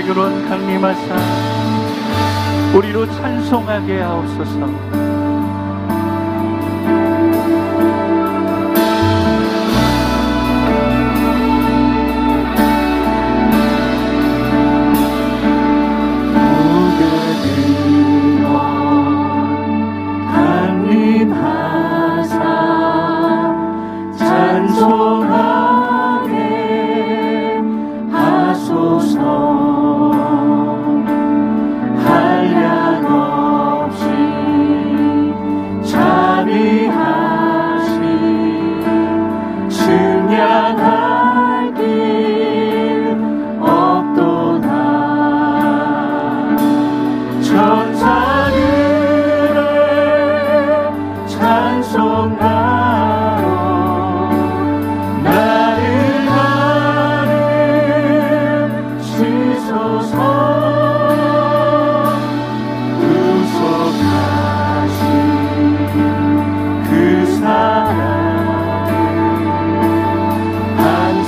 고객으로 강림하사 우리로 찬송하게 하옵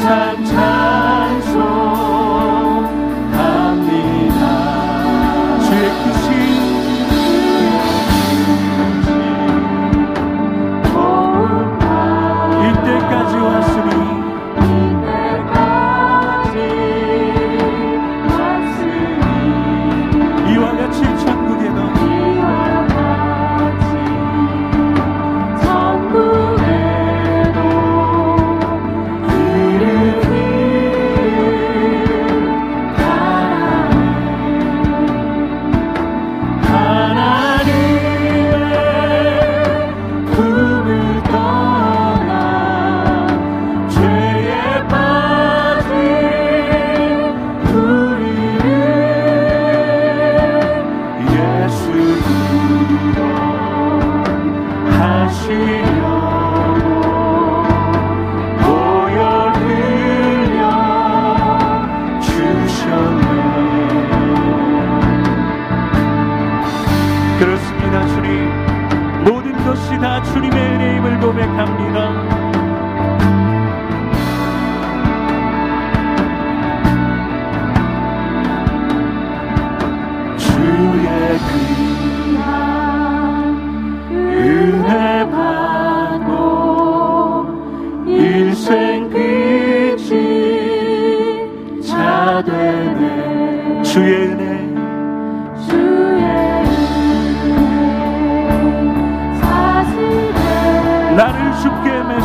time.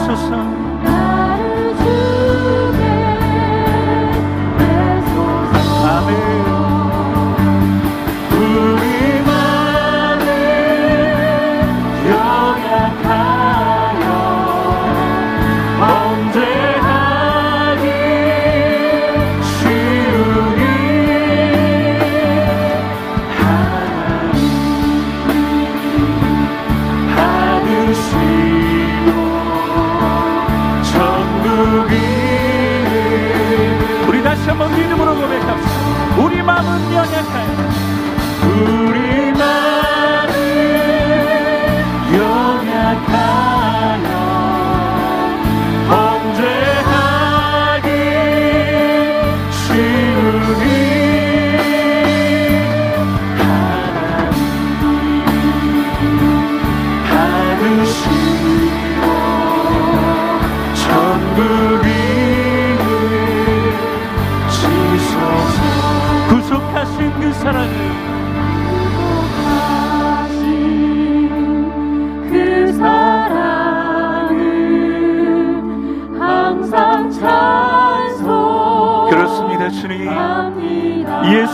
소서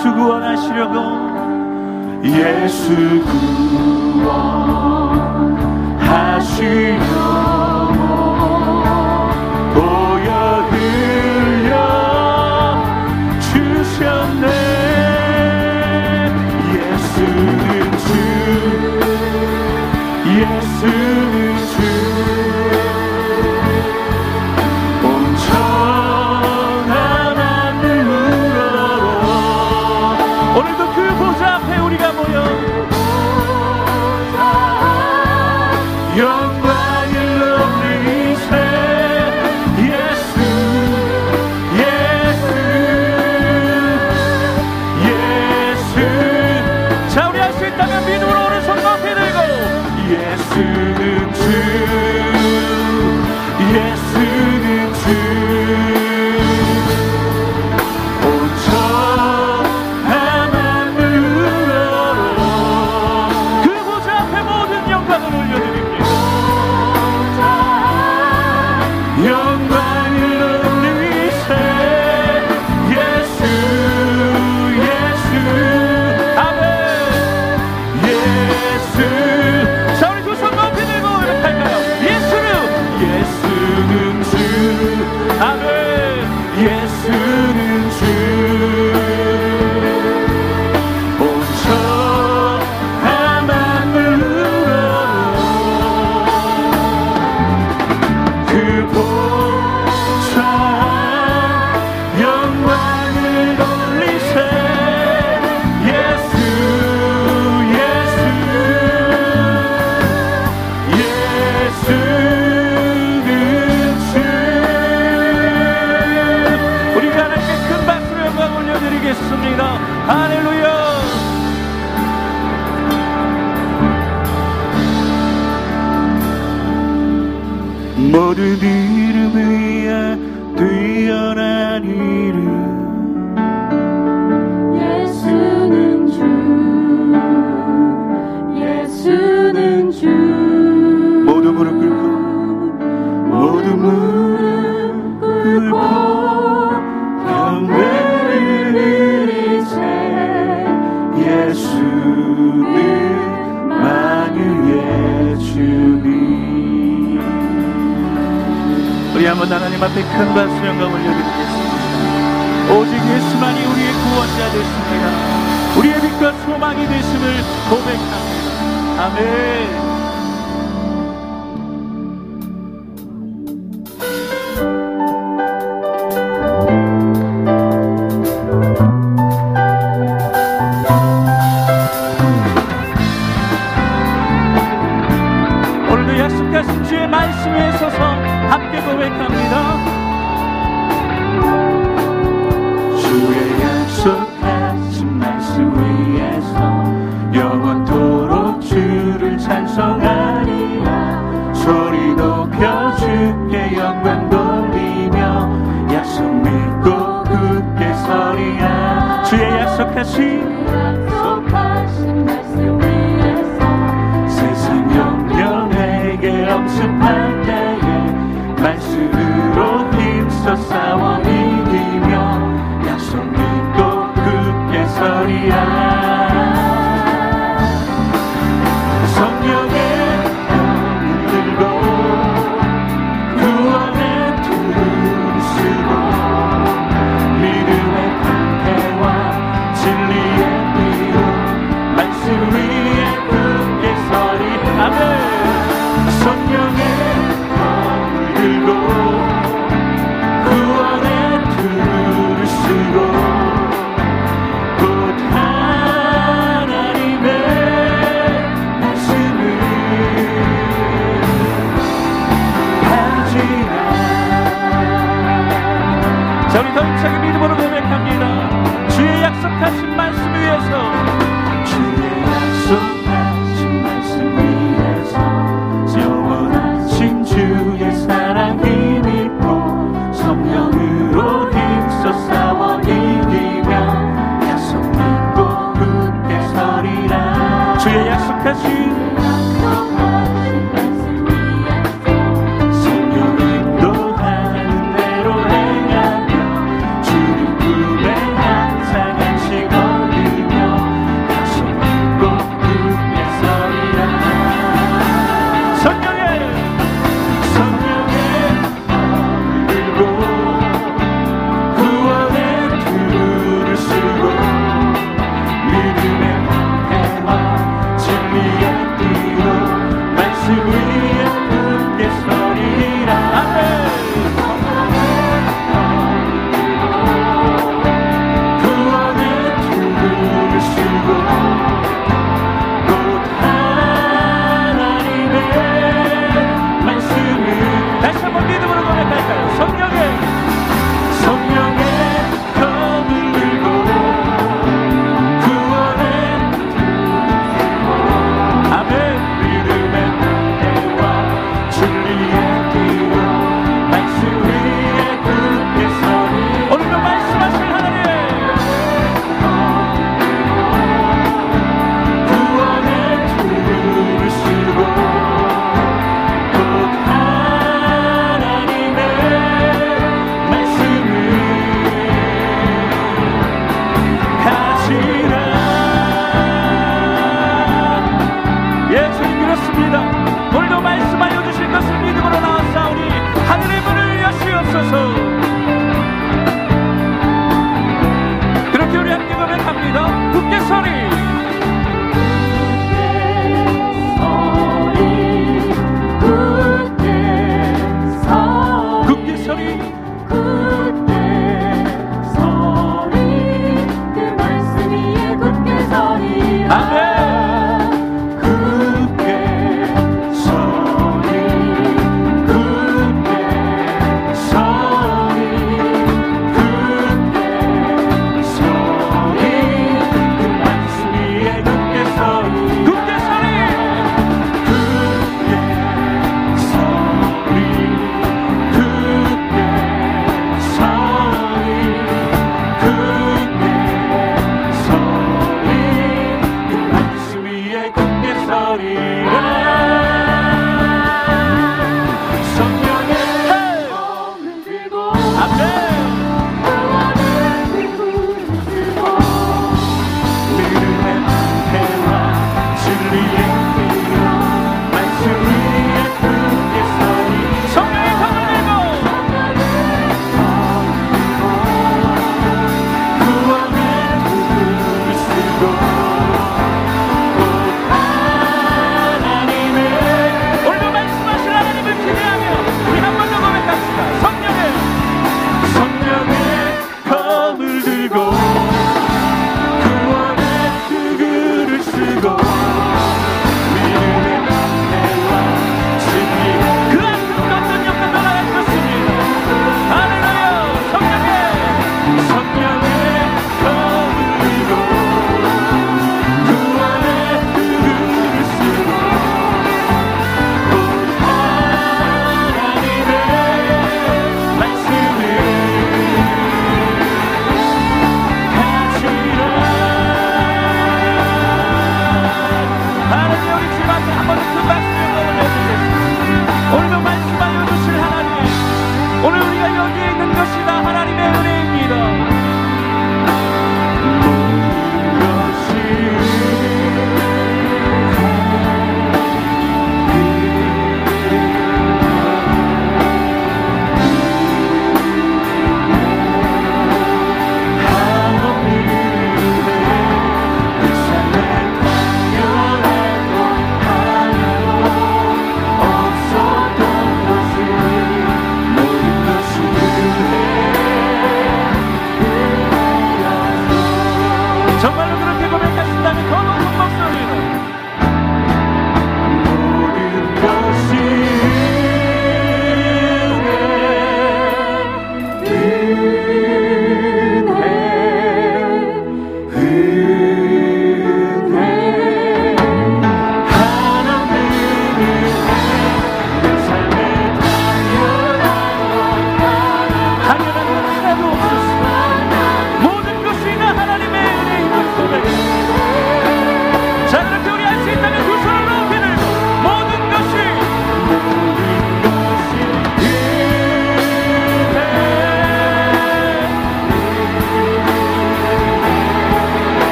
예수 구원하시려고. 예수 구원하시려고 주는 이름 위에 뛰어난 이 하나님 앞에 큰 박수 영광 올려드리겠습니다. 오직 예수만이 우리의 구원자 되십니다. 우리의 빛과 소망이 되심을 고백합니다. 아멘. 약속하신 주의 말씀에 서서 합격을 외합니다.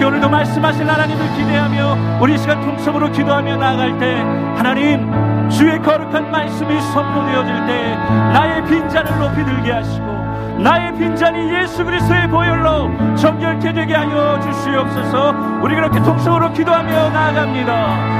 그렇게 오늘도 말씀하실 하나님을 기대하며 우리 이 시간 통성으로 기도하며 나아갈 때 하나님 주의 거룩한 말씀이 선포되어질 때 나의 빈잔을 높이 들게 하시고 나의 빈잔이 예수 그리스도의 보혈로 정결케 되게 하여 주시옵소서. 우리 그렇게 통성으로 기도하며 나아갑니다